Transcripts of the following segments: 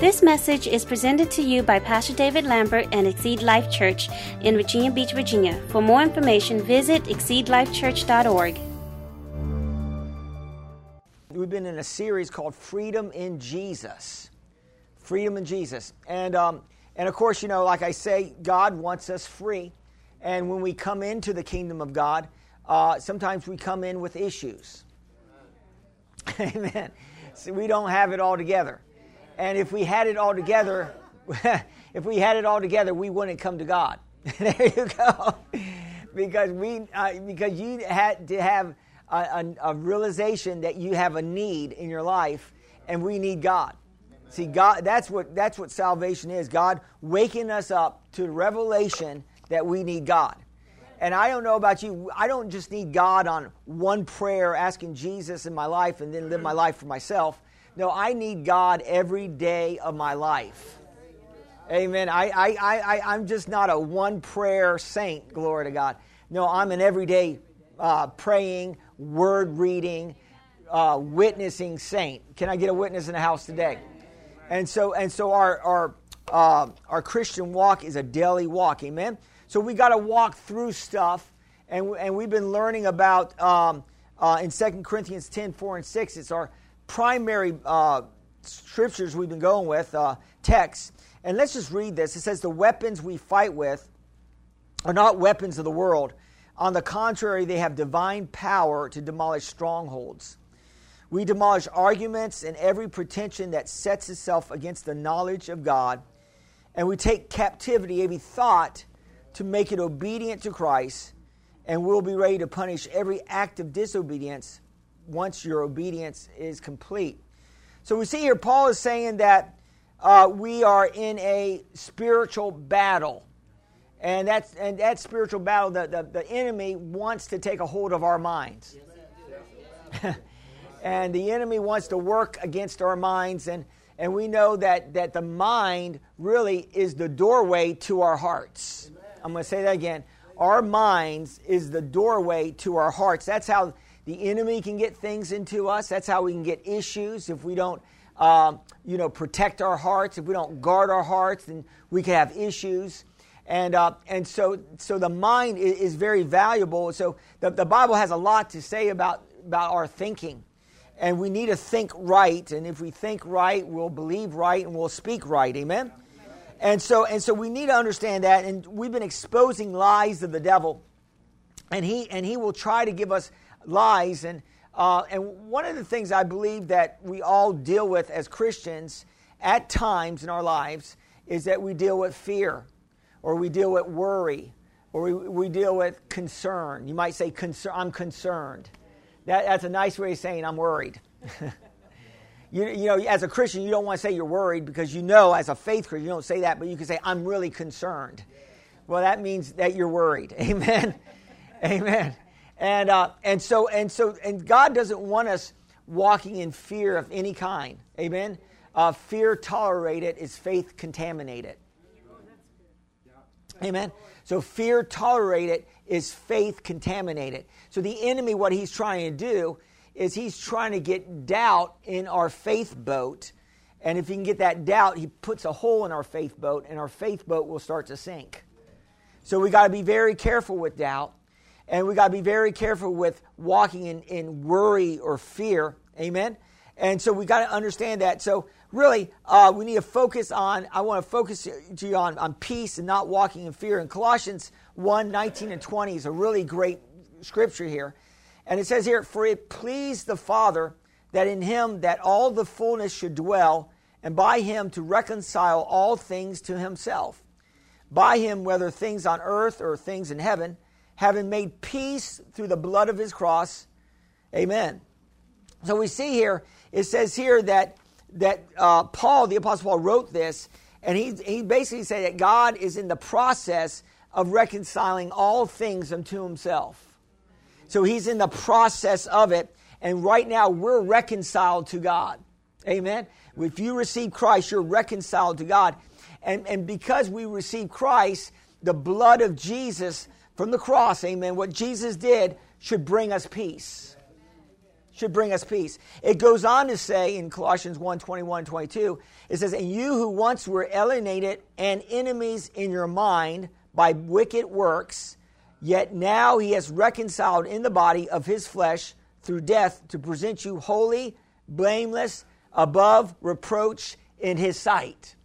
This message is presented to you by Pastor David Lambert and Exceed Life Church in Virginia Beach, Virginia. For more information, visit exceedlifechurch.org. We've been in a series called Freedom in Jesus. Freedom in Jesus. And, um, and of course, you know, like I say, God wants us free. And when we come into the kingdom of God, uh, sometimes we come in with issues. Amen. We don't have it all together. And if we had it all together, if we had it all together, we wouldn't come to God. there you go. because we, uh, because you had to have a, a, a realization that you have a need in your life, and we need God. See, God, that's what that's what salvation is. God waking us up to revelation that we need God. And I don't know about you, I don't just need God on one prayer asking Jesus in my life and then live my life for myself. No, I need God every day of my life. Amen. I, I, I, I'm just not a one prayer saint, glory to God. No, I'm an everyday uh, praying, word reading, uh, witnessing saint. Can I get a witness in the house today? And so, and so our, our, uh, our Christian walk is a daily walk. Amen. So we got to walk through stuff, and, and we've been learning about um, uh, in 2 Corinthians 10 4 and 6. It's our primary uh, scriptures we've been going with, uh, texts. And let's just read this. It says, The weapons we fight with are not weapons of the world. On the contrary, they have divine power to demolish strongholds. We demolish arguments and every pretension that sets itself against the knowledge of God, and we take captivity every thought to make it obedient to Christ, and we'll be ready to punish every act of disobedience once your obedience is complete. So we see here Paul is saying that uh, we are in a spiritual battle. And that's and that spiritual battle, the, the, the enemy wants to take a hold of our minds. and the enemy wants to work against our minds and and we know that that the mind really is the doorway to our hearts. I'm going to say that again. Our minds is the doorway to our hearts. That's how the enemy can get things into us. That's how we can get issues if we don't, um, you know, protect our hearts. If we don't guard our hearts, then we can have issues. And, uh, and so, so the mind is, is very valuable. So the, the Bible has a lot to say about, about our thinking. And we need to think right. And if we think right, we'll believe right and we'll speak right. Amen? And so, and so we need to understand that. And we've been exposing lies of the devil. And he, and he will try to give us lies. And, uh, and one of the things I believe that we all deal with as Christians at times in our lives is that we deal with fear, or we deal with worry, or we, we deal with concern. You might say, concern, I'm concerned. That, that's a nice way of saying I'm worried. you, you know, as a Christian, you don't want to say you're worried because you know, as a faith Christian, you don't say that, but you can say, I'm really concerned. Well, that means that you're worried. Amen. Amen. And, uh, and so, and so, and God doesn't want us walking in fear of any kind. Amen? Uh, fear tolerated is faith contaminated. Amen? So fear tolerated is faith contaminated. So the enemy, what he's trying to do is he's trying to get doubt in our faith boat. And if he can get that doubt, he puts a hole in our faith boat, and our faith boat will start to sink. So we got to be very careful with doubt. And we got to be very careful with walking in, in worry or fear. Amen. And so we got to understand that. So really, uh, we need to focus on, I want to focus to you on, on peace and not walking in fear. And Colossians 1 19 and 20 is a really great scripture here. And it says here, For it pleased the Father that in him that all the fullness should dwell, and by him to reconcile all things to himself. By him, whether things on earth or things in heaven having made peace through the blood of his cross. Amen. So we see here, it says here that, that uh, Paul, the Apostle Paul, wrote this, and he, he basically said that God is in the process of reconciling all things unto himself. So he's in the process of it, and right now we're reconciled to God. Amen. If you receive Christ, you're reconciled to God. And, and because we receive Christ, the blood of Jesus from the cross, amen, what Jesus did should bring us peace. should bring us peace. It goes on to say in Colossians 1 21 22, it says, And you who once were alienated and enemies in your mind by wicked works, yet now he has reconciled in the body of his flesh through death to present you holy, blameless, above reproach in his sight.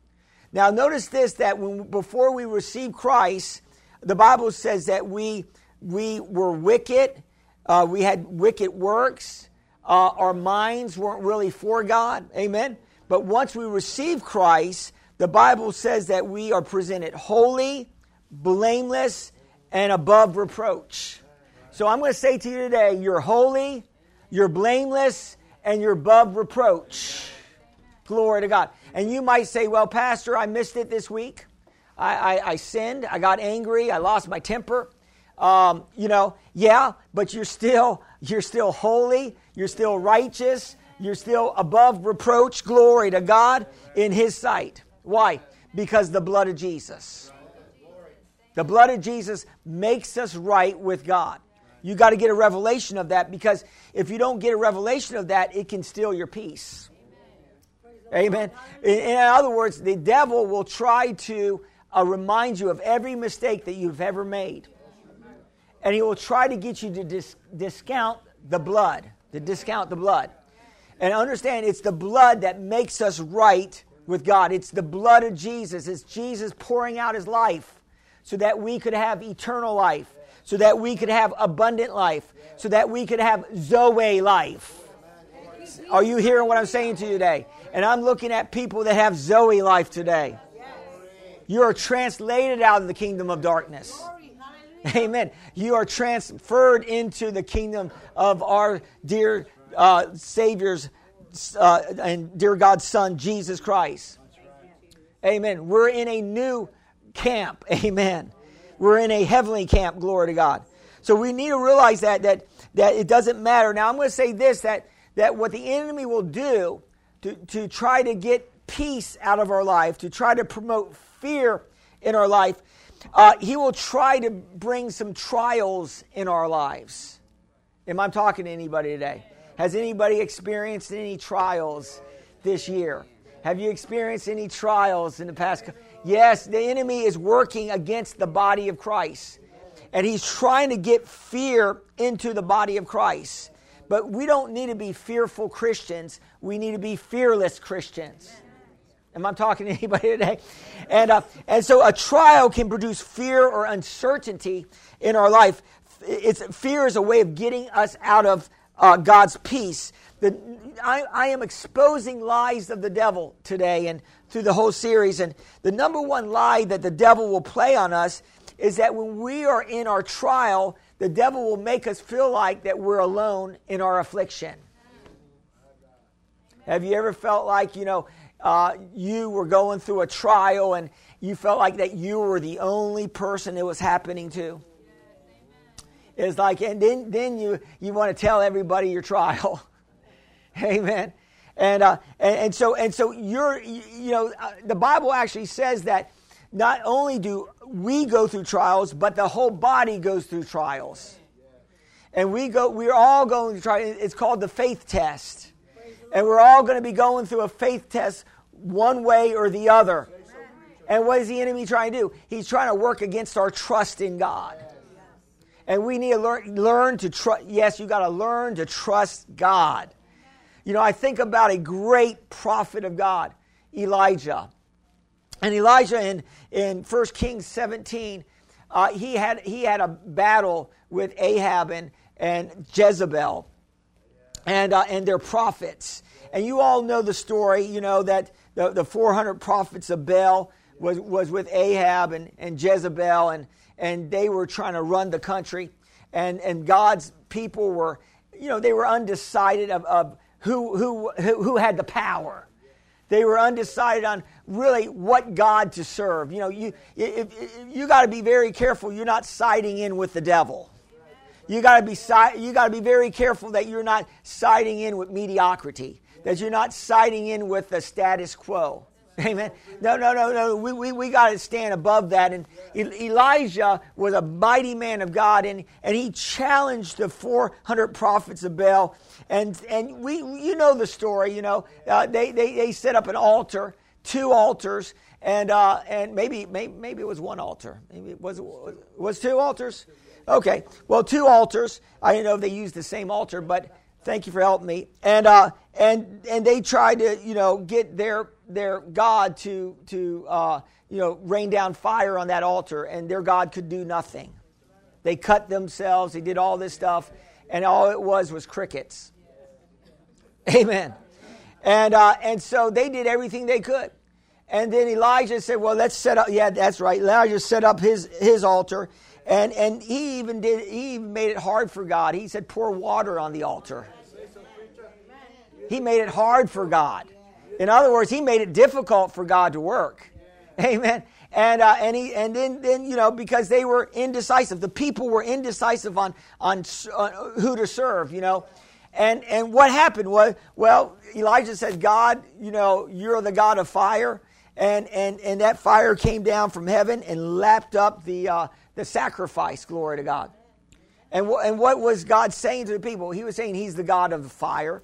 Now, notice this that when, before we receive Christ, the Bible says that we, we were wicked, uh, we had wicked works, uh, our minds weren't really for God. Amen. But once we receive Christ, the Bible says that we are presented holy, blameless, and above reproach. So I'm going to say to you today you're holy, you're blameless, and you're above reproach. Glory to God. And you might say, well, Pastor, I missed it this week. I, I, I sinned. I got angry. I lost my temper. Um, you know, yeah, but you're still you're still holy. You're still righteous. You're still above reproach. Glory to God in His sight. Why? Because the blood of Jesus. The blood of Jesus makes us right with God. You got to get a revelation of that because if you don't get a revelation of that, it can steal your peace. Amen. In, in other words, the devil will try to uh, remind you of every mistake that you've ever made. And he will try to get you to dis- discount the blood, to discount the blood. And understand, it's the blood that makes us right with God. It's the blood of Jesus. It's Jesus pouring out his life so that we could have eternal life, so that we could have abundant life, so that we could have Zoe life. Are you hearing what I'm saying to you today? And I'm looking at people that have Zoe life today. You are translated out of the kingdom of darkness. Amen. You are transferred into the kingdom of our dear uh, Savior's uh, and dear God's Son, Jesus Christ. Amen. We're in a new camp. Amen. We're in a heavenly camp. Glory to God. So we need to realize that that that it doesn't matter. Now I'm going to say this that that what the enemy will do to, to try to get peace out of our life, to try to promote fear in our life, uh, he will try to bring some trials in our lives. Am I talking to anybody today? Has anybody experienced any trials this year? Have you experienced any trials in the past? Yes, the enemy is working against the body of Christ. And he's trying to get fear into the body of Christ. But we don't need to be fearful Christians. We need to be fearless Christians. Am I talking to anybody today? And, uh, and so a trial can produce fear or uncertainty in our life. It's, fear is a way of getting us out of uh, God's peace. The, I, I am exposing lies of the devil today and through the whole series. And the number one lie that the devil will play on us is that when we are in our trial, the devil will make us feel like that we're alone in our affliction. Have you ever felt like, you know, uh, you were going through a trial and you felt like that you were the only person it was happening to? It's like, and then, then you, you want to tell everybody your trial. Amen. And, uh, and, and so and so you're you, know uh, the Bible actually says that not only do we go through trials, but the whole body goes through trials. And we go, we're all going to try. It's called the faith test. And we're all going to be going through a faith test one way or the other. And what is the enemy trying to do? He's trying to work against our trust in God. And we need to learn, learn to trust. Yes, you got to learn to trust God. You know, I think about a great prophet of God, Elijah. And Elijah in, in 1 Kings 17, uh, he, had, he had a battle with Ahab and, and Jezebel and, uh, and their prophets. And you all know the story, you know, that the, the 400 prophets of Baal was, was with Ahab and, and Jezebel, and, and they were trying to run the country. And, and God's people were, you know, they were undecided of, of who, who, who had the power. They were undecided on really what God to serve. You know, you, if, if, you got to be very careful you're not siding in with the devil. You got to be you got to be very careful that you're not siding in with mediocrity, that you're not siding in with the status quo. Amen. No, no, no, no. We, we, we got to stand above that. And Elijah was a mighty man of God, and, and he challenged the 400 prophets of Baal. And, and we, you know the story, you know. Uh, they, they, they set up an altar, two altars, and, uh, and maybe, maybe, maybe it was one altar. Maybe it was, was two altars? Okay. Well, two altars. I don't know if they used the same altar, but thank you for helping me. And, uh, and, and they tried to, you know, get their their God to, to uh, you know, rain down fire on that altar, and their God could do nothing. They cut themselves, they did all this stuff, and all it was was crickets. Amen. And, uh, and so they did everything they could. And then Elijah said, Well, let's set up, yeah, that's right. Elijah set up his, his altar. And, and he even did, he even made it hard for God. He said, Pour water on the altar. He made it hard for God. In other words, he made it difficult for God to work. Amen. And uh, and he and then then you know because they were indecisive, the people were indecisive on on, on who to serve. You know, and and what happened was well Elijah said, God, you know, you're the God of fire, and and and that fire came down from heaven and lapped up the uh, the sacrifice. Glory to God. And, w- and what was God saying to the people? He was saying He's the God of the fire.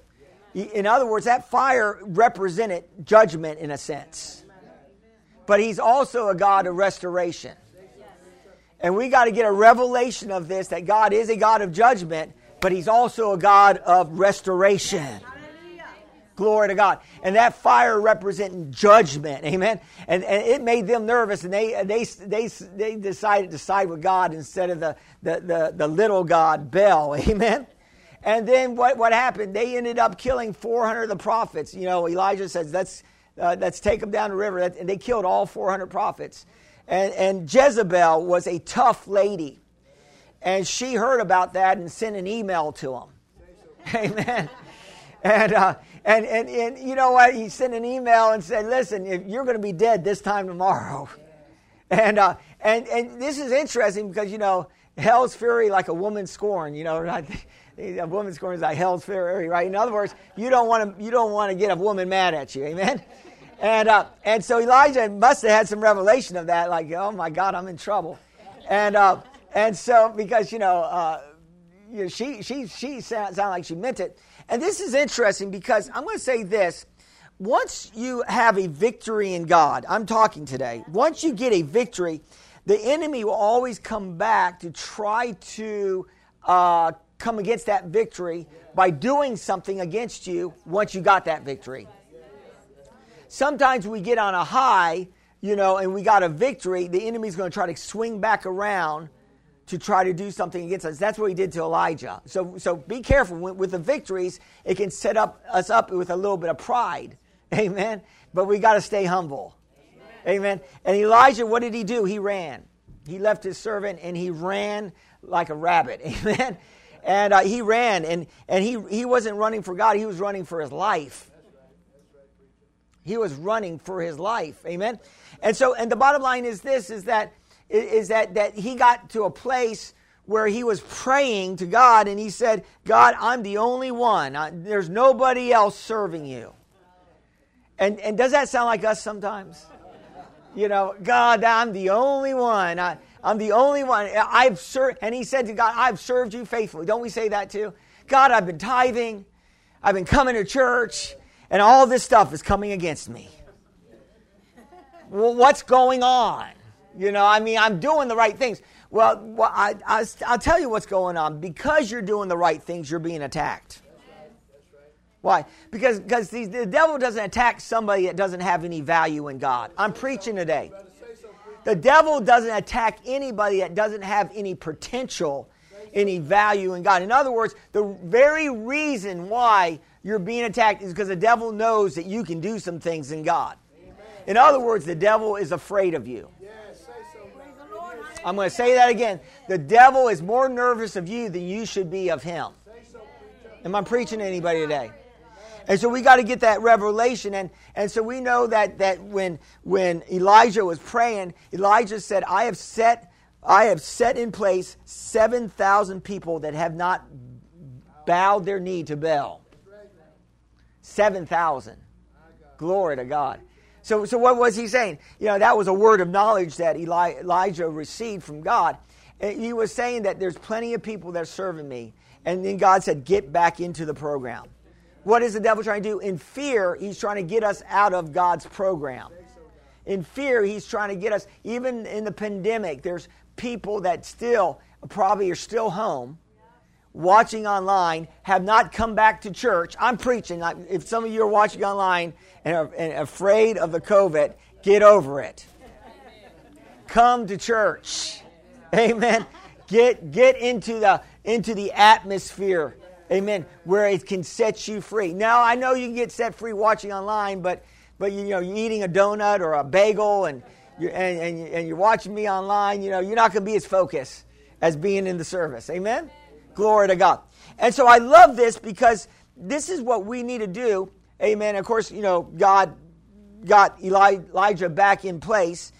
In other words, that fire represented judgment in a sense. But he's also a God of restoration. And we got to get a revelation of this that God is a God of judgment, but he's also a God of restoration. Glory to God. And that fire representing judgment. Amen. And, and it made them nervous and they, they, they, they decided to side with God instead of the, the, the, the little God, Baal. Amen. And then what, what happened? They ended up killing 400 of the prophets. You know, Elijah says, let's, uh, let's take them down the river. And they killed all 400 prophets. And, and Jezebel was a tough lady. And she heard about that and sent an email to him. Amen. And, uh, and, and, and you know what? He sent an email and said, listen, if you're going to be dead this time tomorrow. And, uh, and, and this is interesting because, you know, hell's fury like a woman scorn, you know, a woman is like hell's fury, right? In other words, you don't want to you don't want to get a woman mad at you, amen. And uh, and so Elijah must have had some revelation of that, like, oh my God, I'm in trouble, and uh, and so because you know, uh, you know she she she sounded sound like she meant it, and this is interesting because I'm going to say this. Once you have a victory in God, I'm talking today. Once you get a victory, the enemy will always come back to try to uh, come against that victory by doing something against you once you got that victory. Sometimes we get on a high, you know, and we got a victory, the enemy's going to try to swing back around to try to do something against us. That's what he did to Elijah. So, so be careful with, the victories. It can set up us up with a little bit of pride. Amen. But we got to stay humble. Amen. Amen. And Elijah, what did he do? He ran. He left his servant and he ran like a rabbit. Amen and uh, he ran, and, and he, he wasn't running for God, he was running for his life. He was running for his life. Amen. And so, and the bottom line is this: is that is that that he got to a place where he was praying to God, and he said, "God, I'm the only one. I, there's nobody else serving you." And and does that sound like us sometimes? You know, God, I'm the only one. I, I'm the only one. I've served, and he said to God, I've served you faithfully. Don't we say that too? God, I've been tithing, I've been coming to church, and all this stuff is coming against me. well, what's going on? You know, I mean, I'm doing the right things. Well, I, I, I'll tell you what's going on. Because you're doing the right things, you're being attacked. Why? Because, because the, the devil doesn't attack somebody that doesn't have any value in God. I'm preaching today. The devil doesn't attack anybody that doesn't have any potential, any value in God. In other words, the very reason why you're being attacked is because the devil knows that you can do some things in God. In other words, the devil is afraid of you. I'm going to say that again. The devil is more nervous of you than you should be of him. Am I preaching to anybody today? And so we got to get that revelation. And, and so we know that, that when, when Elijah was praying, Elijah said, I have set, I have set in place 7,000 people that have not bowed their knee to Baal. 7,000. Glory to God. So, so what was he saying? You know, that was a word of knowledge that Eli, Elijah received from God. And he was saying that there's plenty of people that are serving me. And then God said, get back into the program. What is the devil trying to do? In fear, he's trying to get us out of God's program. In fear, he's trying to get us, even in the pandemic, there's people that still probably are still home watching online have not come back to church. I'm preaching. If some of you are watching online and are and afraid of the COVID, get over it. Come to church. Amen. Get get into the into the atmosphere. Amen. Where it can set you free. Now I know you can get set free watching online, but but you know you're eating a donut or a bagel and you're, and, and, and you're watching me online. You know you're not going to be as focused as being in the service. Amen. Glory to God. And so I love this because this is what we need to do. Amen. Of course, you know, God got Elijah back in place.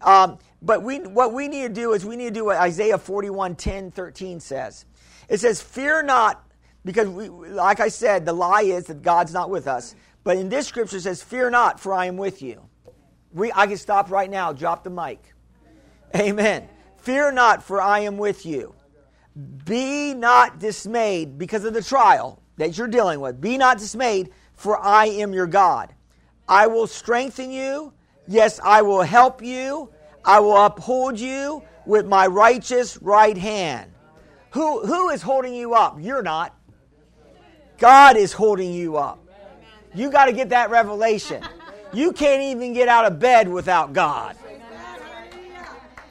Um, but we, what we need to do is we need to do what Isaiah 41 10, 13 says. It says, Fear not, because we, like I said, the lie is that God's not with us. But in this scripture it says, Fear not, for I am with you. We, I can stop right now, drop the mic. Amen. Fear not, for I am with you. Be not dismayed because of the trial that you're dealing with. Be not dismayed, for I am your God. I will strengthen you. Yes, I will help you. I will uphold you with my righteous right hand. Who, who is holding you up? You're not. God is holding you up. You got to get that revelation. You can't even get out of bed without God.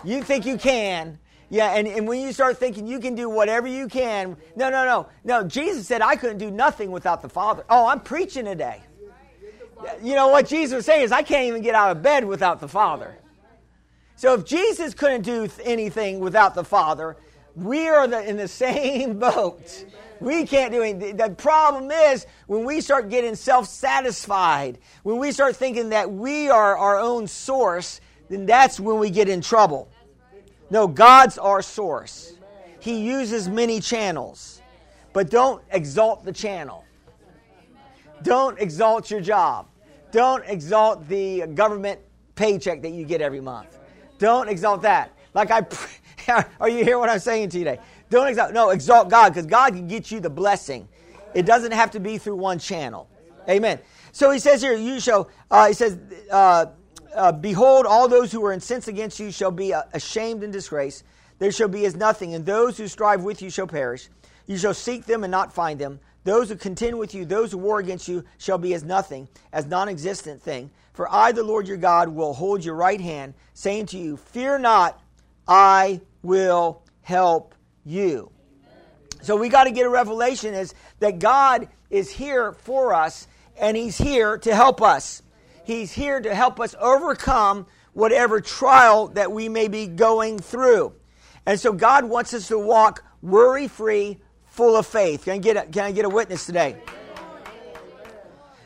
You think you can, yeah, and, and when you start thinking you can do whatever you can, no, no, no. No, Jesus said, I couldn't do nothing without the Father. Oh, I'm preaching today. You know what Jesus was saying is, I can't even get out of bed without the Father. So if Jesus couldn't do anything without the Father, we are the, in the same boat. We can't do anything. The problem is when we start getting self satisfied, when we start thinking that we are our own source, then that's when we get in trouble. No, God's our source. He uses many channels. But don't exalt the channel. Don't exalt your job. Don't exalt the government paycheck that you get every month. Don't exalt that. Like I, are you hearing what I'm saying today? Don't exalt. No, exalt God because God can get you the blessing. It doesn't have to be through one channel. Amen. So he says here, you shall. Uh, he says, uh, uh, Behold, all those who are incensed against you shall be uh, ashamed and disgraced. There shall be as nothing, and those who strive with you shall perish. You shall seek them and not find them. Those who contend with you, those who war against you, shall be as nothing, as non existent thing. For I, the Lord your God, will hold your right hand, saying to you, Fear not, I will help you. So we got to get a revelation is that God is here for us and he's here to help us. He's here to help us overcome whatever trial that we may be going through. And so God wants us to walk worry free, full of faith. Can I, get a, can I get a witness today?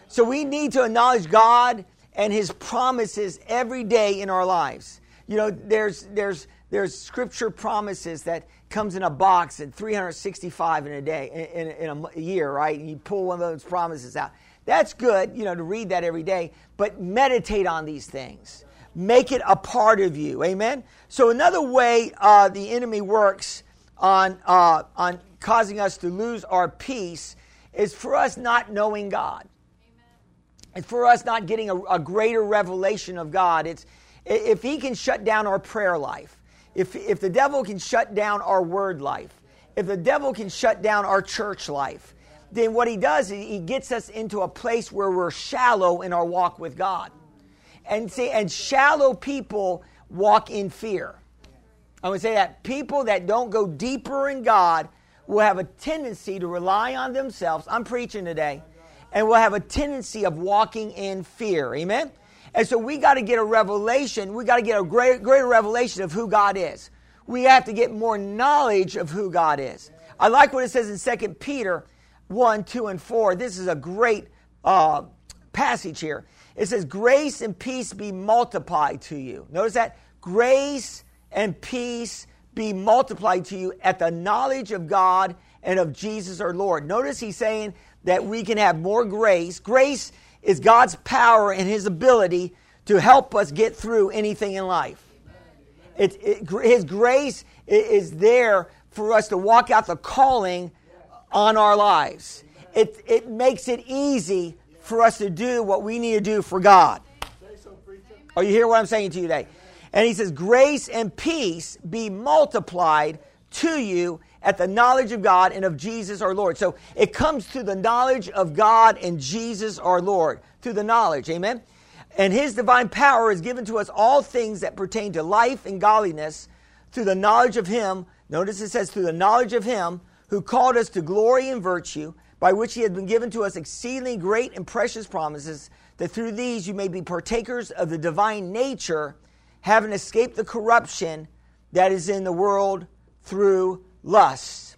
So we need to acknowledge God and His promises every day in our lives. You know, there's, there's, there's scripture promises that comes in a box at 365 in a day, in, in a year, right? And you pull one of those promises out. That's good, you know, to read that every day, but meditate on these things. Make it a part of you. Amen? So, another way uh, the enemy works on, uh, on causing us to lose our peace is for us not knowing God. It's for us not getting a, a greater revelation of God. It's if he can shut down our prayer life, if, if the devil can shut down our word life, if the devil can shut down our church life, then what he does is he gets us into a place where we're shallow in our walk with God. And see, and shallow people walk in fear. I would say that people that don't go deeper in God will have a tendency to rely on themselves. I'm preaching today. And will have a tendency of walking in fear. Amen? And so we got to get a revelation. We got to get a great, greater revelation of who God is. We have to get more knowledge of who God is. I like what it says in 2 Peter 1, 2, and 4. This is a great uh, passage here. It says, Grace and peace be multiplied to you. Notice that? Grace and peace be multiplied to you at the knowledge of God and of Jesus our Lord. Notice he's saying that we can have more grace. Grace is God's power and his ability to help us get through anything in life. It, it, his grace is there for us to walk out the calling on our lives. It, it makes it easy for us to do what we need to do for God. Are you hear what I'm saying to you today? And he says, Grace and peace be multiplied to you at the knowledge of God and of Jesus our Lord. So it comes to the knowledge of God and Jesus our Lord, through the knowledge. Amen? And his divine power is given to us all things that pertain to life and godliness through the knowledge of him. Notice it says, through the knowledge of him who called us to glory and virtue, by which he has been given to us exceedingly great and precious promises, that through these you may be partakers of the divine nature, having escaped the corruption that is in the world through lust.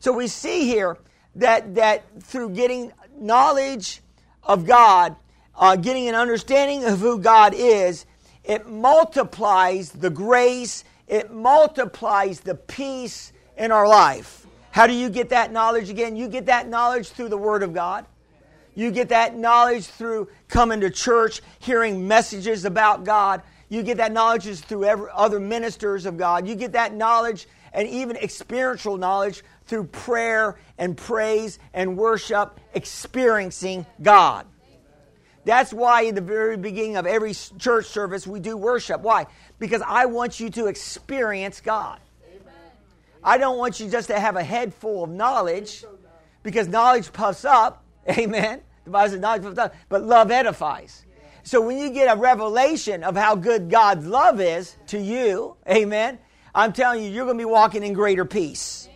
So we see here that, that through getting knowledge of God, uh, getting an understanding of who God is, it multiplies the grace, it multiplies the peace in our life. How do you get that knowledge again? You get that knowledge through the Word of God. You get that knowledge through coming to church, hearing messages about God. You get that knowledge through every, other ministers of God. You get that knowledge and even experiential knowledge through prayer and praise and worship, experiencing God. That's why, in the very beginning of every church service, we do worship. Why? Because I want you to experience God. I don't want you just to have a head full of knowledge, because knowledge puffs up. Amen. The Bible says knowledge puffs up, but love edifies. So when you get a revelation of how good God's love is to you, amen, I'm telling you, you're going to be walking in greater peace.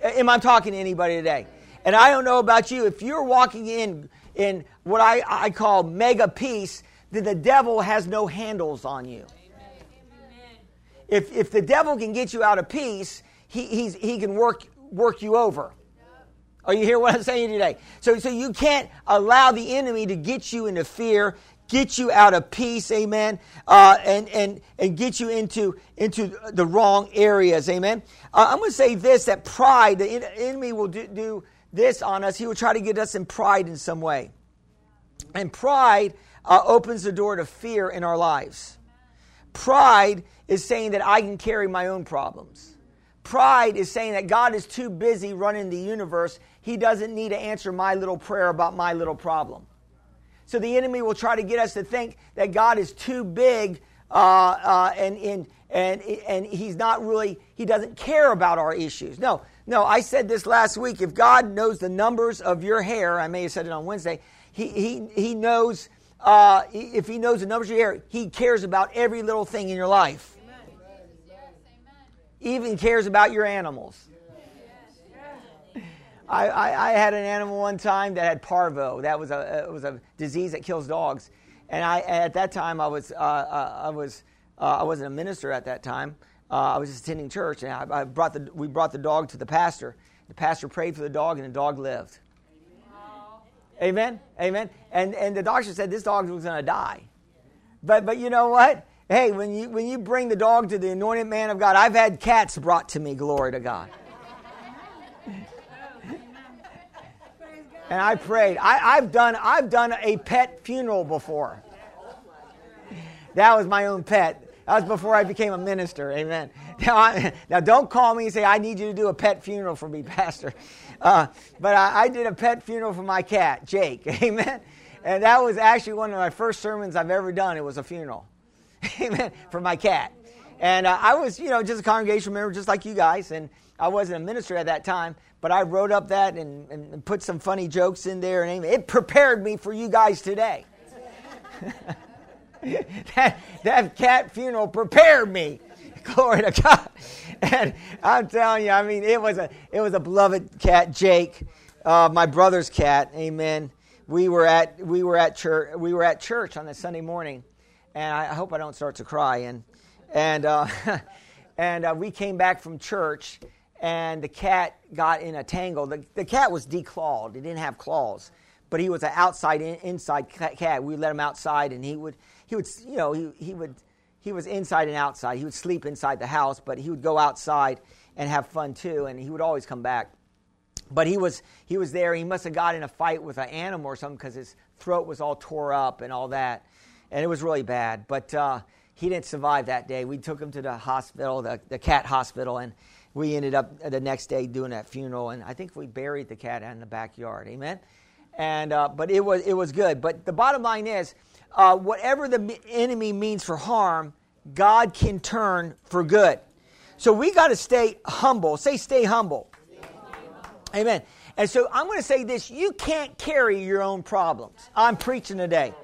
Am I talking to anybody today? And I don't know about you, if you're walking in in what I, I call mega peace, then the devil has no handles on you. If, if the devil can get you out of peace, he, he can work, work you over. Are you hear what I'm saying today? So, so you can't allow the enemy to get you into fear get you out of peace, amen, uh, and, and, and get you into, into the wrong areas, amen. Uh, I'm going to say this that pride, the enemy will do, do this on us. He will try to get us in pride in some way. And pride uh, opens the door to fear in our lives. Pride is saying that I can carry my own problems. Pride is saying that God is too busy running the universe. He doesn't need to answer my little prayer about my little problem. So the enemy will try to get us to think that God is too big uh, uh, and, and, and, and he's not really, he doesn't care about our issues. No, no, I said this last week. If God knows the numbers of your hair, I may have said it on Wednesday, he, he, he knows, uh, if he knows the numbers of your hair, he cares about every little thing in your life. Even cares about your animals. I, I, I, had an animal one time that had parvo. That was a it was a disease that kills dogs, and I at that time I was uh, uh, I was uh, I wasn't a minister at that time. Uh, I was just attending church, and I, I, brought the we brought the dog to the pastor. The pastor prayed for the dog, and the dog lived. Amen, amen. And and the doctor said this dog was going to die, but but you know what? Hey, when you when you bring the dog to the anointed man of God, I've had cats brought to me. Glory to God. And I prayed. I, have done, I've done a pet funeral before. That was my own pet. That was before I became a minister. Amen. Now, I, now don't call me and say, I need you to do a pet funeral for me, Pastor. Uh, but I, I did a pet funeral for my cat, Jake. Amen. And that was actually one of my first sermons I've ever done. It was a funeral. Amen. For my cat. And uh, I was, you know, just a congregation member, just like you guys. And I wasn't a minister at that time, but I wrote up that and, and put some funny jokes in there, and it prepared me for you guys today. that, that cat funeral prepared me. Glory to God. And I'm telling you, I mean, it was a it was a beloved cat, Jake, uh, my brother's cat. Amen. We were at we were at church we were at church on a Sunday morning, and I hope I don't start to cry. And and uh, and uh, we came back from church, and the cat got in a tangle. The, the cat was declawed, he didn't have claws, but he was an outside in, inside cat. We let him outside, and he would, he would you know, he, he, would, he was inside and outside. He would sleep inside the house, but he would go outside and have fun too, and he would always come back. But he was, he was there. He must have got in a fight with an animal or something because his throat was all tore up and all that. And it was really bad. But uh, he didn't survive that day. We took him to the hospital, the, the cat hospital, and we ended up the next day doing that funeral. And I think we buried the cat in the backyard. Amen. And uh, but it was it was good. But the bottom line is, uh, whatever the enemy means for harm, God can turn for good. So we got to stay humble. Say, stay humble. Amen. And so I'm going to say this you can't carry your own problems. I'm preaching today.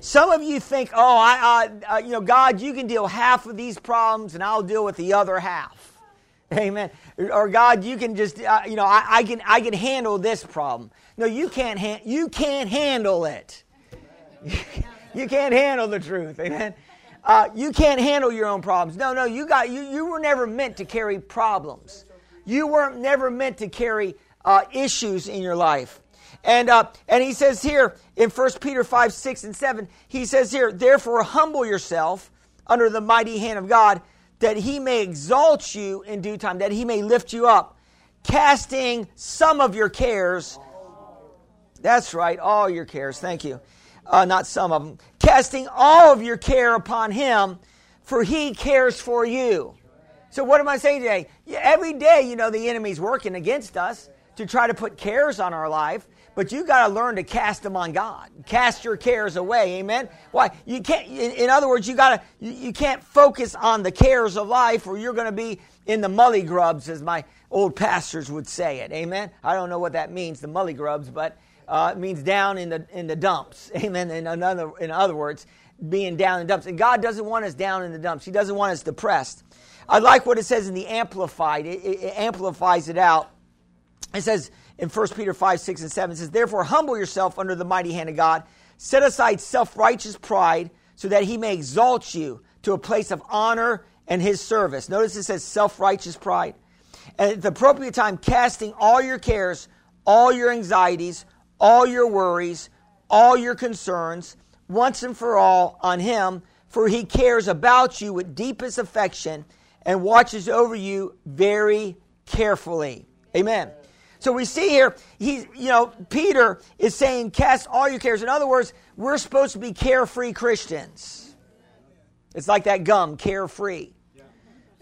Some of you think, oh, I, uh, you know, God, you can deal half of these problems and I'll deal with the other half. Amen. Or God, you can just, uh, you know, I, I, can, I can handle this problem. No, you can't, ha- you can't handle it. you can't handle the truth. Amen. Uh, you can't handle your own problems. No, no, you got, you, you were never meant to carry problems. You weren't never meant to carry uh, issues in your life. And, uh, and he says here in 1 Peter 5, 6, and 7, he says here, Therefore, humble yourself under the mighty hand of God, that he may exalt you in due time, that he may lift you up, casting some of your cares. That's right, all your cares. Thank you. Uh, not some of them. Casting all of your care upon him, for he cares for you. So, what am I saying today? Every day, you know, the enemy's working against us to try to put cares on our life, but you got to learn to cast them on God. Cast your cares away. Amen. Why? You can't. In, in other words, you got to. You, you, can't focus on the cares of life, or you're going to be in the mully grubs, as my old pastors would say it. Amen. I don't know what that means, the mully grubs, but uh, it means down in the in the dumps. Amen. In another, in other words, being down in the dumps. And God doesn't want us down in the dumps. He doesn't want us depressed. I like what it says in the Amplified. It, it, it amplifies it out it says in 1 Peter 5, 6, and 7, says, Therefore, humble yourself under the mighty hand of God. Set aside self righteous pride so that he may exalt you to a place of honor and his service. Notice it says self righteous pride. And at the appropriate time, casting all your cares, all your anxieties, all your worries, all your concerns, once and for all on him, for he cares about you with deepest affection and watches over you very carefully. Amen. So we see here, he's, you know, Peter is saying, cast all your cares. In other words, we're supposed to be carefree Christians. It's like that gum, carefree.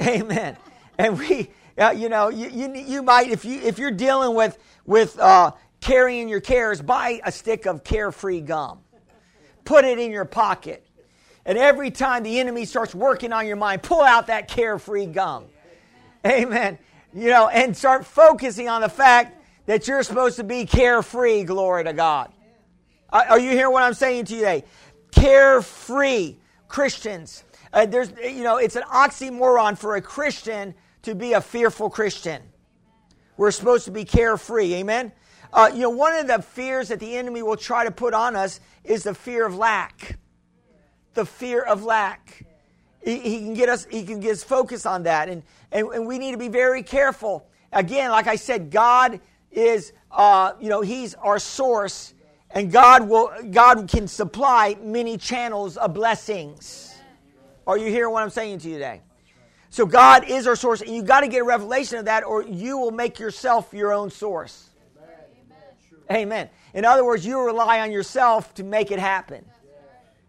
Amen. And we, uh, you know, you, you, you, might, if, you, if you're dealing with, with uh, carrying your cares, buy a stick of carefree gum. Put it in your pocket. And every time the enemy starts working on your mind, pull out that carefree gum. Amen you know, and start focusing on the fact that you're supposed to be carefree, glory to God. Are you hearing what I'm saying to you today? Carefree Christians. Uh, there's, you know, it's an oxymoron for a Christian to be a fearful Christian. We're supposed to be carefree. Amen? Uh, you know, one of the fears that the enemy will try to put on us is the fear of lack. The fear of lack. He, he can get us, he can get us focused on that. And, and, and we need to be very careful. Again, like I said, God is, uh, you know, He's our source, and God will, God can supply many channels of blessings. Are you hearing what I'm saying to you today? So God is our source, and you got to get a revelation of that, or you will make yourself your own source. Amen. Amen. In other words, you rely on yourself to make it happen.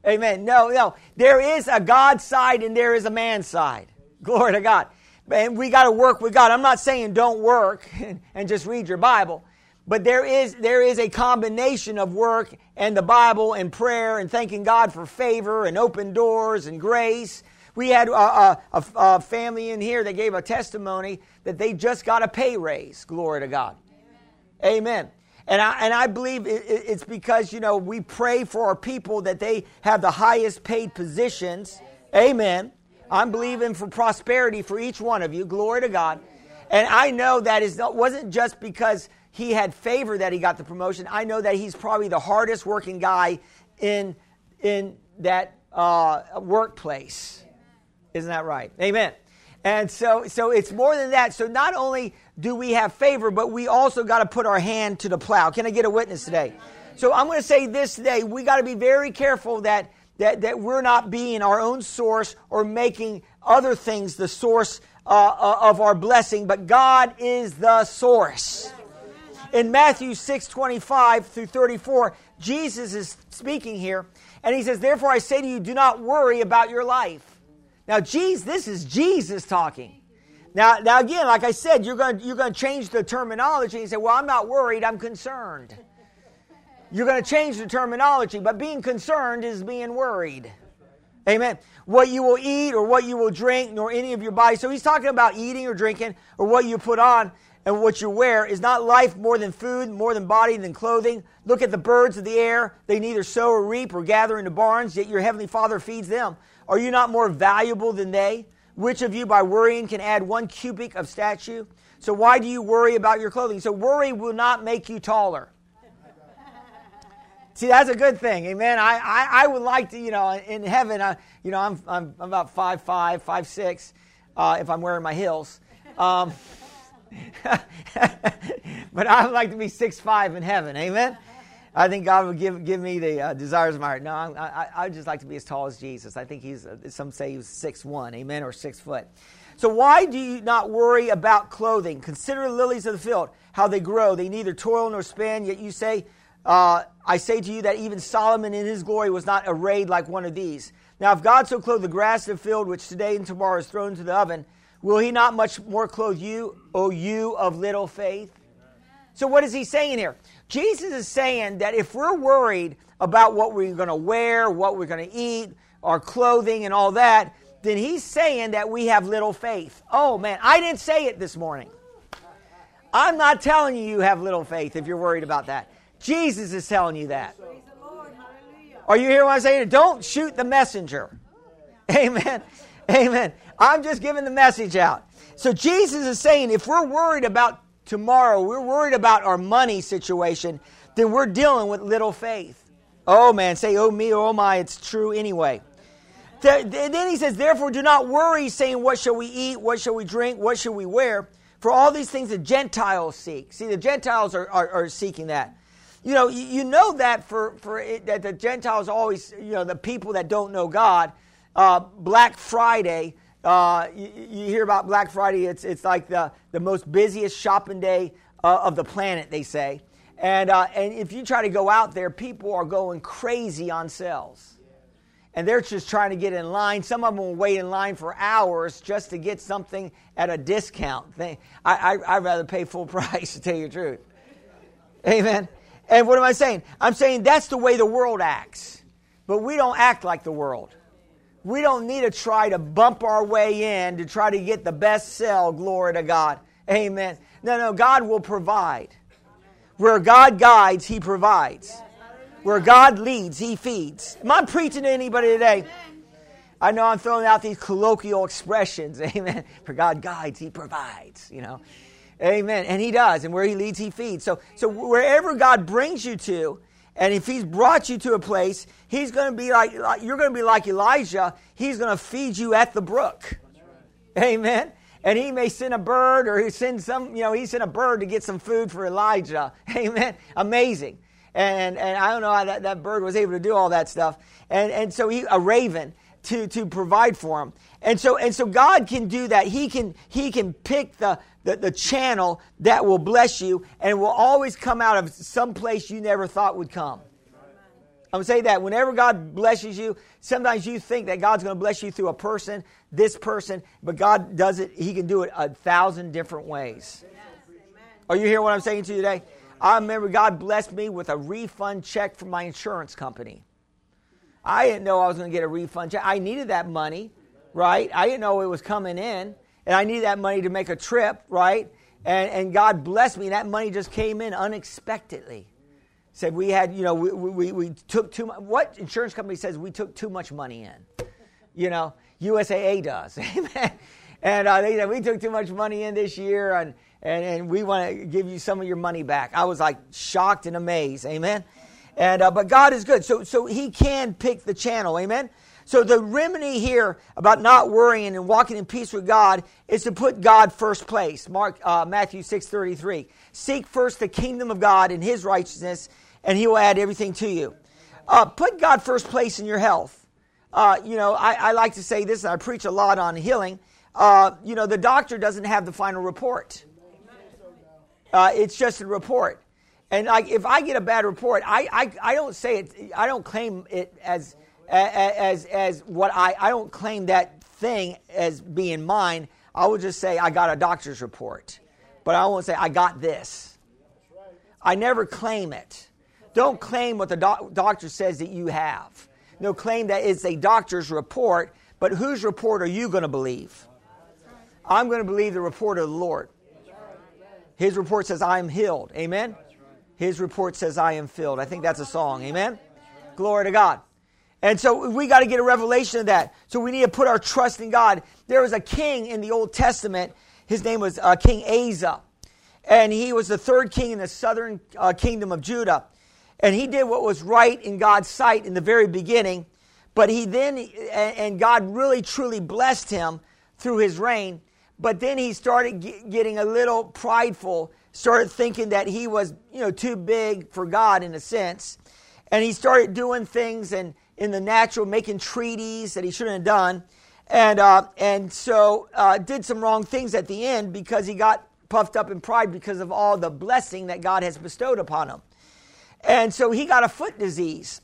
Amen. No, no. There is a God side and there is a man side. Glory to God and we got to work with God. I'm not saying don't work and, just read your Bible, but there is there is a combination of work and the Bible and prayer and thanking God for favor and open doors and grace. We had a, a, a, family in here that gave a testimony that they just got a pay raise. Glory to God. Amen. Amen. And I, and I believe it's because, you know, we pray for our people that they have the highest paid positions. Amen. I'm believing for prosperity for each one of you. Glory to God. And I know that is wasn't just because he had favor that he got the promotion. I know that he's probably the hardest working guy in in that uh, workplace. Isn't that right? Amen. And so so it's more than that. So not only do we have favor, but we also got to put our hand to the plow. Can I get a witness today? So I'm going to say this today. We got to be very careful that that, that we're not being our own source or making other things the source uh, uh of our blessing, but God is the source. In Matthew 6 25 through 34, Jesus is speaking here, and he says, Therefore I say to you, do not worry about your life. Now, Jesus, this is Jesus talking. Now, now again, like I said, you're going you're going to change the terminology and say, Well, I'm not worried, I'm concerned. You're going to change the terminology, but being concerned is being worried. Amen. What you will eat or what you will drink, nor any of your body. So he's talking about eating or drinking or what you put on and what you wear. Is not life more than food, more than body than clothing? Look at the birds of the air. They neither sow or reap or gather into barns, yet your heavenly Father feeds them. Are you not more valuable than they? Which of you by worrying can add one cubit of stature? So why do you worry about your clothing? So worry will not make you taller. See, that's a good thing. Amen. I, I, I would like to, you know, in heaven, I, you know, I'm, I'm, I'm about 5'5, 5'6 uh, if I'm wearing my heels. Um, but I would like to be 6'5 in heaven. Amen. I think God would give, give me the uh, desires of my heart. No, I, I, I would just like to be as tall as Jesus. I think he's, uh, some say he's 6'1, amen, or 6 foot. So why do you not worry about clothing? Consider the lilies of the field, how they grow. They neither toil nor spin, yet you say, uh, I say to you that even Solomon in his glory was not arrayed like one of these. Now, if God so clothed the grass of the field, which today and tomorrow is thrown into the oven, will he not much more clothe you, O you of little faith? So, what is he saying here? Jesus is saying that if we're worried about what we're going to wear, what we're going to eat, our clothing, and all that, then he's saying that we have little faith. Oh, man, I didn't say it this morning. I'm not telling you you have little faith if you're worried about that. Jesus is telling you that. Are you hearing what I'm saying? Don't shoot the messenger. Amen. Amen. I'm just giving the message out. So Jesus is saying if we're worried about tomorrow, we're worried about our money situation, then we're dealing with little faith. Oh man, say, oh me, oh my, it's true anyway. Then he says, therefore do not worry, saying, what shall we eat? What shall we drink? What shall we wear? For all these things the Gentiles seek. See, the Gentiles are, are, are seeking that. You know, you, know that for, for it, that the Gentiles always, you know, the people that don't know God, uh, Black Friday, uh, you, you, hear about Black Friday, it's, it's like the, the most busiest shopping day uh, of the planet, they say. And, uh, and if you try to go out there, people are going crazy on sales. And they're just trying to get in line. Some of them will wait in line for hours just to get something at a discount. I, I, I'd rather pay full price, to tell you the truth. Amen. And what am I saying? I'm saying that's the way the world acts. But we don't act like the world. We don't need to try to bump our way in to try to get the best sell. Glory to God. Amen. No, no, God will provide. Where God guides, He provides. Where God leads, He feeds. Am I preaching to anybody today? I know I'm throwing out these colloquial expressions. Amen. For God guides, He provides. You know. Amen. And he does. And where he leads, he feeds. So, so wherever God brings you to, and if he's brought you to a place, he's going to be like, you're going to be like Elijah. He's going to feed you at the brook. Amen. And he may send a bird or he send some, you know, he sent a bird to get some food for Elijah. Amen. Amazing. And, and I don't know how that, that bird was able to do all that stuff. And, and so he, a raven to, to provide for them. And so, and so God can do that. He can, he can pick the, the, the channel that will bless you and will always come out of some place you never thought would come. I'm going to say that whenever God blesses you, sometimes you think that God's going to bless you through a person, this person, but God does it, He can do it a thousand different ways. Are you hearing what I'm saying to you today? I remember God blessed me with a refund check from my insurance company. I didn't know I was going to get a refund check. I needed that money, right? I didn't know it was coming in and I needed that money to make a trip, right? And, and God blessed me. That money just came in unexpectedly. Said we had, you know, we, we, we took too much. What insurance company says we took too much money in? You know, USAA does. Amen. And uh, they said we took too much money in this year, and, and, and we want to give you some of your money back. I was like shocked and amazed. Amen. And uh, but God is good, so so He can pick the channel. Amen. So the remedy here about not worrying and walking in peace with God is to put God first place. Mark uh, Matthew six thirty three. Seek first the kingdom of God and His righteousness, and He will add everything to you. Uh, put God first place in your health. Uh, you know, I, I, like to say this, and I preach a lot on healing. Uh, you know, the doctor doesn't have the final report. Uh, it's just a report. And like, if I get a bad report, I, I, I don't say it, I don't claim it as, as, as what I, I don't claim that thing as being mine. I will just say I got a doctor's report. But I won't say I got this. I never claim it. Don't claim what the doc- doctor says that you have. No, claim that it's a doctor's report, but whose report are you going to believe? I'm going to believe the report of the Lord. His report says, I am healed. Amen? His report says, I am filled. I think that's a song. Amen? Glory to God. And so we got to get a revelation of that. So we need to put our trust in God. There was a king in the Old Testament. His name was uh, King Asa. And he was the third king in the southern uh, kingdom of Judah. And he did what was right in God's sight in the very beginning. But he then, and God really truly blessed him through his reign. But then he started getting a little prideful, started thinking that he was, you know, too big for God in a sense. And he started doing things and in the natural, making treaties that he shouldn't have done. And, uh, and so uh, did some wrong things at the end because he got puffed up in pride because of all the blessing that God has bestowed upon him. And so he got a foot disease.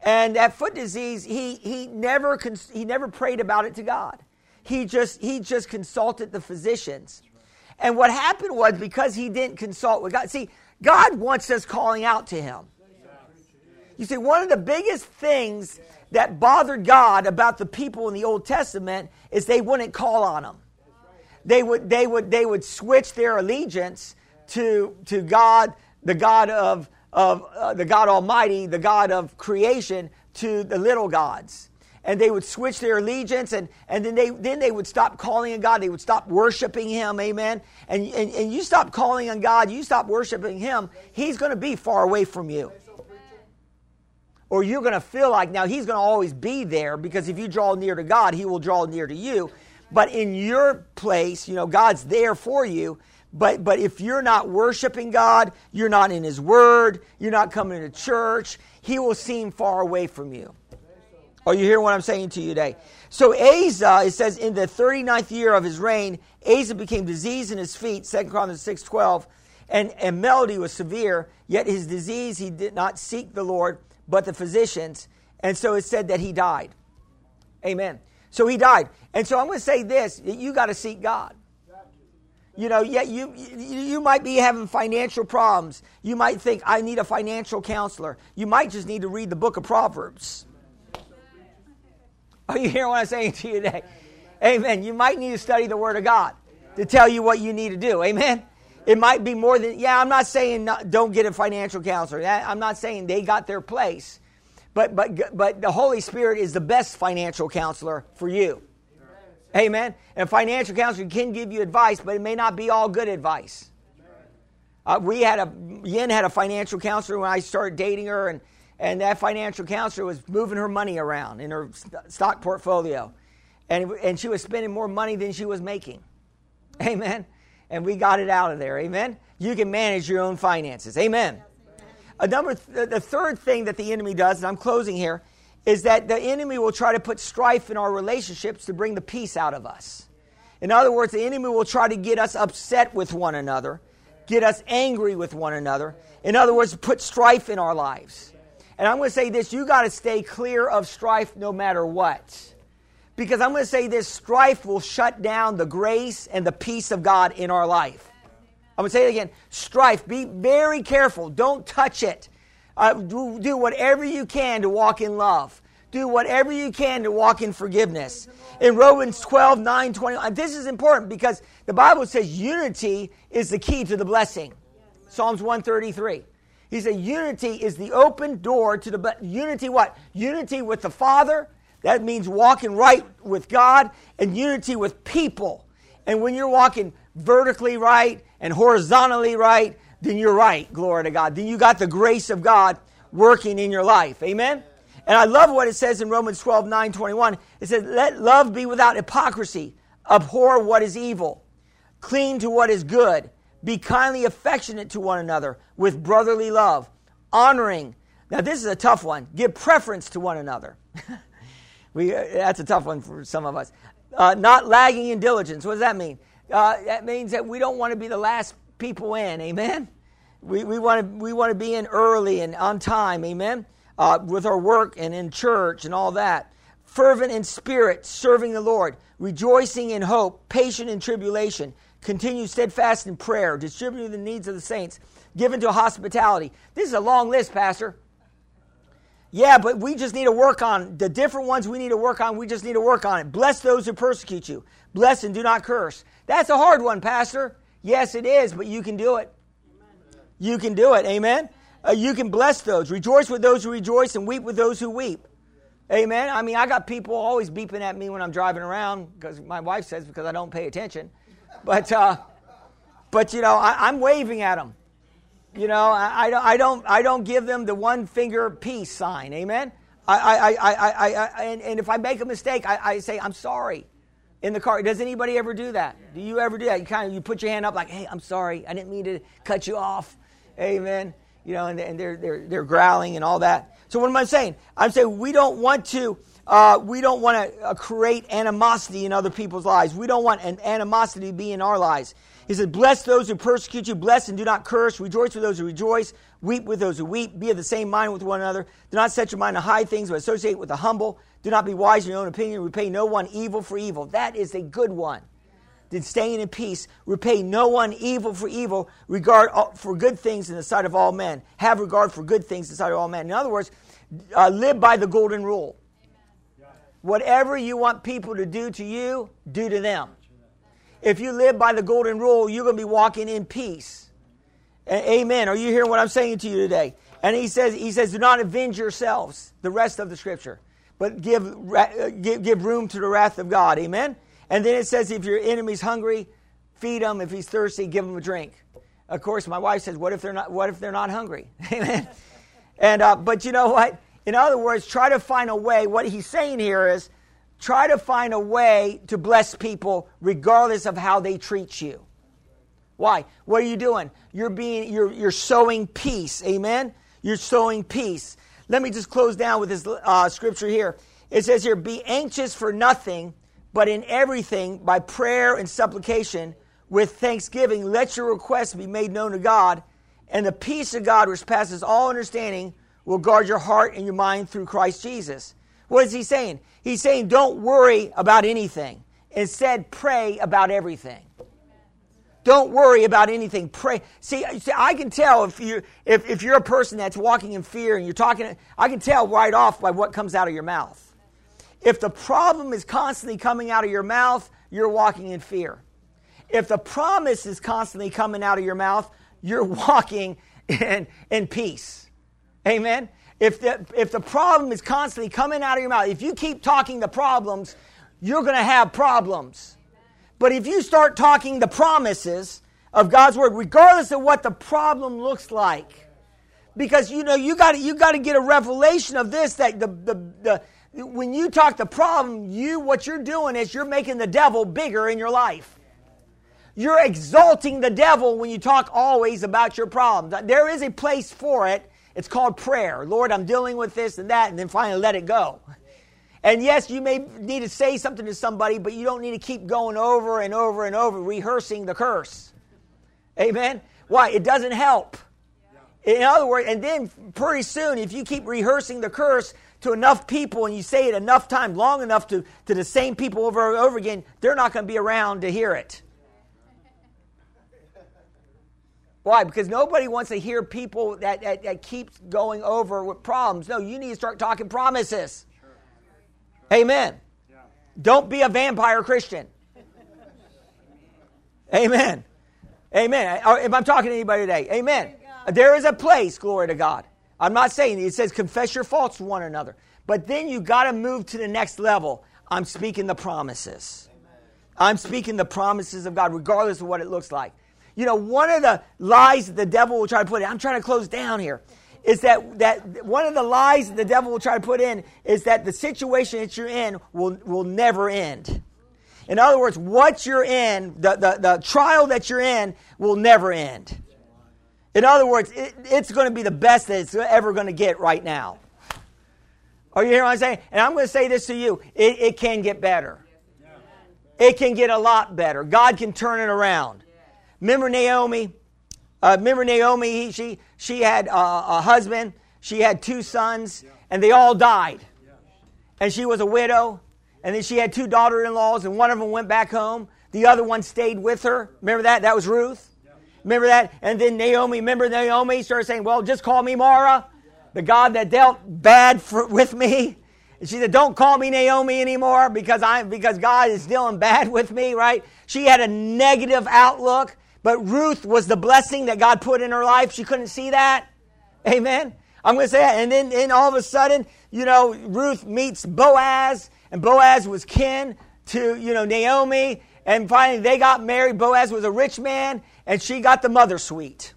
And that foot disease, he, he, never, he never prayed about it to God. He just, he just consulted the physicians. And what happened was because he didn't consult with God, see, God wants us calling out to him. You see, one of the biggest things that bothered God about the people in the Old Testament is they wouldn't call on him. They would, they would, they would switch their allegiance to, to God, the God of, of uh, the God Almighty, the God of creation, to the little gods and they would switch their allegiance and, and then they then they would stop calling on God. They would stop worshiping him, amen. And, and, and you stop calling on God, you stop worshiping him, he's gonna be far away from you. Or you're gonna feel like now he's gonna always be there because if you draw near to God, he will draw near to you. But in your place, you know, God's there for you. But, but if you're not worshiping God, you're not in His Word, you're not coming to church, He will seem far away from you. Are you hearing what I'm saying to you today? So Asa, it says, in the 39th year of his reign, Asa became diseased in his feet, 2 Chronicles 6.12, and, and malady was severe, yet his disease he did not seek the Lord, but the physicians. And so it said that he died. Amen. So he died. And so I'm going to say this, you got to seek God. You know, yet you, you might be having financial problems. You might think, I need a financial counselor. You might just need to read the book of Proverbs. Are you hearing what I'm saying to you today? Amen. You might need to study the Word of God to tell you what you need to do. Amen. It might be more than, yeah, I'm not saying not, don't get a financial counselor. I'm not saying they got their place. But, but, but the Holy Spirit is the best financial counselor for you. Amen. And financial counselor can give you advice, but it may not be all good advice. Uh, we had a Yin had a financial counselor when I started dating her, and and that financial counselor was moving her money around in her stock portfolio. And, and she was spending more money than she was making. Amen. And we got it out of there. Amen. You can manage your own finances. Amen. A number, the third thing that the enemy does, and I'm closing here, is that the enemy will try to put strife in our relationships to bring the peace out of us. In other words, the enemy will try to get us upset with one another, get us angry with one another. In other words, put strife in our lives. And I'm going to say this you got to stay clear of strife no matter what. Because I'm going to say this strife will shut down the grace and the peace of God in our life. I'm going to say it again strife. Be very careful. Don't touch it. Uh, do, do whatever you can to walk in love. Do whatever you can to walk in forgiveness. In Romans 12, 9, 20, this is important because the Bible says unity is the key to the blessing. Psalms 133. He said unity is the open door to the but unity what? Unity with the Father. That means walking right with God and unity with people. And when you're walking vertically right and horizontally right, then you're right. Glory to God. Then you got the grace of God working in your life. Amen. And I love what it says in Romans 12, 9, 21. It says, Let love be without hypocrisy, abhor what is evil, cling to what is good be kindly affectionate to one another with brotherly love, honoring. Now, this is a tough one. Give preference to one another. we, uh, that's a tough one for some of us. Uh, not lagging in diligence. What does that mean? Uh, that means that we don't want to be the last people in. Amen? We, we want to we want to be in early and on time, amen, uh, with our work and in church and all that. Fervent in spirit, serving the Lord, rejoicing in hope, patient in tribulation, continue steadfast in prayer, distributing the needs of the saints, given to hospitality. This is a long list, Pastor. Yeah, but we just need to work on the different ones we need to work on. We just need to work on it. Bless those who persecute you. Bless and do not curse. That's a hard one, Pastor. Yes, it is, but you can do it. You can do it. Amen. Uh, you can bless those. Rejoice with those who rejoice and weep with those who weep. Amen. I mean, I got people always beeping at me when I'm driving around because my wife says because I don't pay attention. But, uh, but you know, I, am waving at them. You know, I, I, don't, I, don't, give them the one finger peace sign. Amen. I, I, I, I, I, and, and if I make a mistake, I, I say, I'm sorry in the car. Does anybody ever do that? Do you ever do that? You kind of you put your hand up like, "Hey, I'm sorry. I didn't mean to cut you off." Amen. You know, and, and they're they're they're growling and all that. So what am I saying? I'm saying we don't want to uh, we don't want to uh, create animosity in other people's lives. We don't want an animosity to be in our lives. He said, Bless those who persecute you, bless and do not curse, rejoice with those who rejoice, weep with those who weep, be of the same mind with one another. Do not set your mind on high things, but associate with the humble. Do not be wise in your own opinion, repay no one evil for evil. That is a good one. Did staying in peace, repay no one evil for evil, regard for good things in the sight of all men. Have regard for good things in the sight of all men. In other words, uh, live by the golden rule. Whatever you want people to do to you, do to them. If you live by the golden rule, you're going to be walking in peace. Amen. Are you hearing what I'm saying to you today? And he says, he says, do not avenge yourselves, the rest of the scripture, but give, give, give room to the wrath of God. Amen. And then it says, if your enemy's hungry, feed him. If he's thirsty, give him a drink. Of course, my wife says, what if they're not, what if they're not hungry? Amen. And, uh, but you know what? In other words, try to find a way. What he's saying here is try to find a way to bless people regardless of how they treat you. Why? What are you doing? You're being you're you're sowing peace. Amen. You're sowing peace. Let me just close down with this uh, scripture here. It says here, "Be anxious for nothing, but in everything by prayer and supplication with thanksgiving, let your requests be made known to God, and the peace of God, which passes all understanding." Will guard your heart and your mind through Christ Jesus. What is he saying? He's saying, don't worry about anything. Instead, pray about everything. Don't worry about anything. Pray. See, see I can tell if you if, if you're a person that's walking in fear and you're talking, I can tell right off by what comes out of your mouth. If the problem is constantly coming out of your mouth, you're walking in fear. If the promise is constantly coming out of your mouth, you're walking in, in peace. Amen. If the, if the problem is constantly coming out of your mouth, if you keep talking the problems, you're going to have problems. But if you start talking the promises of God's word, regardless of what the problem looks like, because you know you got you got to get a revelation of this that the, the the when you talk the problem, you what you're doing is you're making the devil bigger in your life. You're exalting the devil when you talk always about your problems. There is a place for it, it's called prayer. Lord, I'm dealing with this and that, and then finally let it go. And yes, you may need to say something to somebody, but you don't need to keep going over and over and over, rehearsing the curse. Amen? Why? It doesn't help. In other words, and then pretty soon, if you keep rehearsing the curse to enough people and you say it enough times, long enough to, to the same people over and over again, they're not going to be around to hear it. Why? Because nobody wants to hear people that, that, that keeps going over with problems. No, you need to start talking promises. Sure. Amen. Yeah. Don't be a vampire Christian. Amen. Amen. If I'm talking to anybody today, amen. There is a place, glory to God. I'm not saying it says confess your faults to one another, but then you got to move to the next level. I'm speaking the promises. I'm speaking the promises of God, regardless of what it looks like. You know, one of the lies that the devil will try to put in, I'm trying to close down here, is that, that one of the lies that the devil will try to put in is that the situation that you're in will, will never end. In other words, what you're in, the, the, the trial that you're in, will never end. In other words, it, it's going to be the best that it's ever going to get right now. Are you hearing what I'm saying? And I'm going to say this to you it, it can get better. It can get a lot better. God can turn it around. Remember Naomi? Uh, remember Naomi? He, she she had uh, a husband. She had two sons, and they all died. And she was a widow. And then she had two daughter-in-laws, and one of them went back home. The other one stayed with her. Remember that? That was Ruth. Remember that? And then Naomi, remember Naomi started saying, Well, just call me Mara, the God that dealt bad for, with me. And she said, Don't call me Naomi anymore because I because God is dealing bad with me, right? She had a negative outlook, but Ruth was the blessing that God put in her life. She couldn't see that. Amen. I'm going to say that. And then and all of a sudden, you know, Ruth meets Boaz, and Boaz was kin to, you know, Naomi. And finally, they got married. Boaz was a rich man, and she got the mother suite.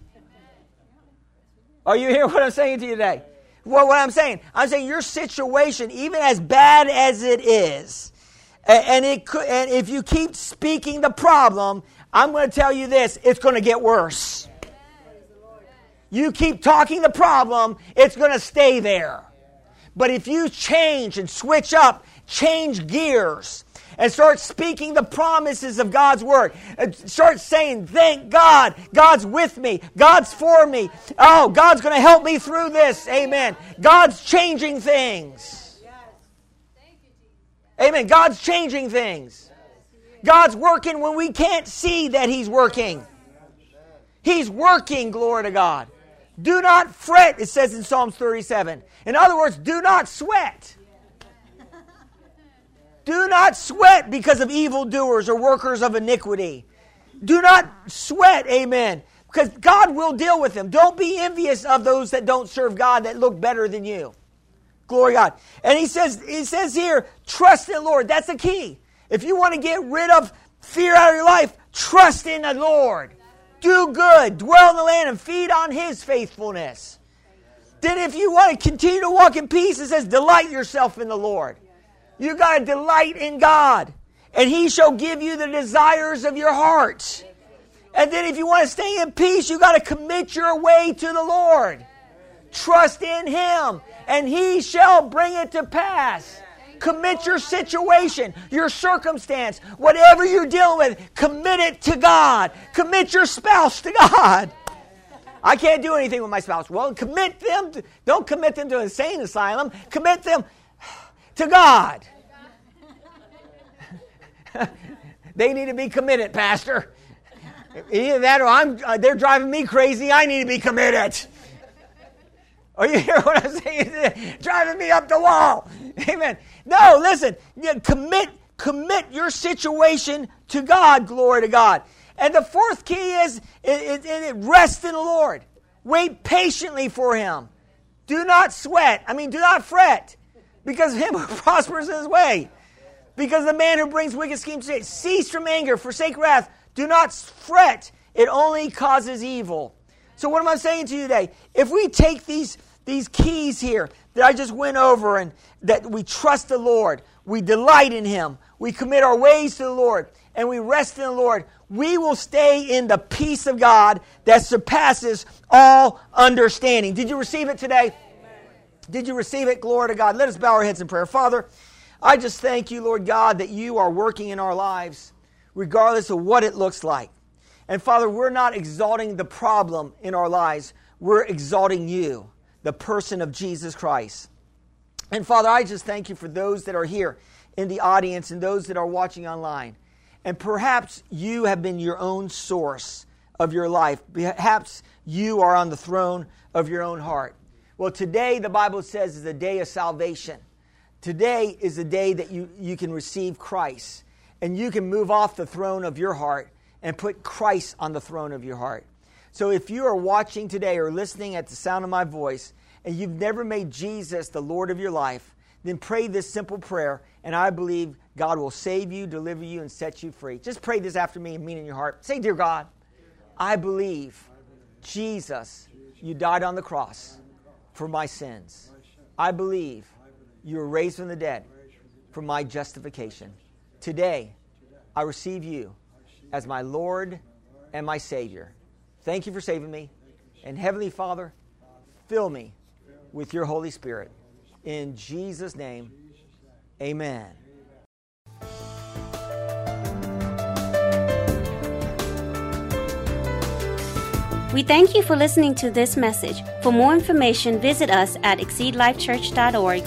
Are you hearing what I'm saying to you today? Well, what I'm saying, I'm saying your situation, even as bad as it is, and it could, and if you keep speaking the problem, I'm going to tell you this: it's going to get worse. You keep talking the problem, it's going to stay there. But if you change and switch up, change gears, and start speaking the promises of God's word. And start saying, Thank God. God's with me. God's for me. Oh, God's going to help me through this. Amen. God's changing things. Amen. God's changing things. God's working when we can't see that He's working. He's working, glory to God. Do not fret, it says in Psalms 37. In other words, do not sweat. Do not sweat because of evildoers or workers of iniquity. Do not sweat, amen, because God will deal with them. Don't be envious of those that don't serve God that look better than you. Glory God. And he says, he says here, trust in the Lord. That's the key. If you want to get rid of fear out of your life, trust in the Lord. Do good, dwell in the land, and feed on his faithfulness. Then, if you want to continue to walk in peace, it says, delight yourself in the Lord. You got to delight in God, and He shall give you the desires of your heart. And then, if you want to stay in peace, you got to commit your way to the Lord. Trust in Him, and He shall bring it to pass. Commit your situation, your circumstance, whatever you're dealing with, commit it to God. Commit your spouse to God. I can't do anything with my spouse. Well, commit them. To, don't commit them to an insane asylum. Commit them to God. they need to be committed, Pastor. Either that or I'm, uh, they're driving me crazy. I need to be committed. Are you hear what I'm saying? driving me up the wall. Amen. No, listen. Commit, commit your situation to God. Glory to God. And the fourth key is it, it, it rest in the Lord. Wait patiently for Him. Do not sweat. I mean, do not fret because him who prospers in his way. Because the man who brings wicked schemes to cease from anger, forsake wrath, do not fret, it only causes evil. So, what am I saying to you today? If we take these, these keys here that I just went over and that we trust the Lord, we delight in Him, we commit our ways to the Lord, and we rest in the Lord, we will stay in the peace of God that surpasses all understanding. Did you receive it today? Did you receive it? Glory to God. Let us bow our heads in prayer. Father, I just thank you, Lord God, that you are working in our lives, regardless of what it looks like. And Father, we're not exalting the problem in our lives, we're exalting you, the person of Jesus Christ. And Father, I just thank you for those that are here in the audience and those that are watching online. And perhaps you have been your own source of your life. Perhaps you are on the throne of your own heart. Well, today, the Bible says, is a day of salvation. Today is the day that you, you can receive Christ. And you can move off the throne of your heart and put Christ on the throne of your heart. So if you are watching today or listening at the sound of my voice and you've never made Jesus the Lord of your life, then pray this simple prayer, and I believe God will save you, deliver you, and set you free. Just pray this after me and mean in your heart. Say, Dear God, I believe Jesus, you died on the cross for my sins. I believe you were raised from the dead for my justification. Today, I receive you as my Lord and my Savior. Thank you for saving me. And Heavenly Father, fill me with your Holy Spirit. In Jesus' name, amen. We thank you for listening to this message. For more information, visit us at exceedlifechurch.org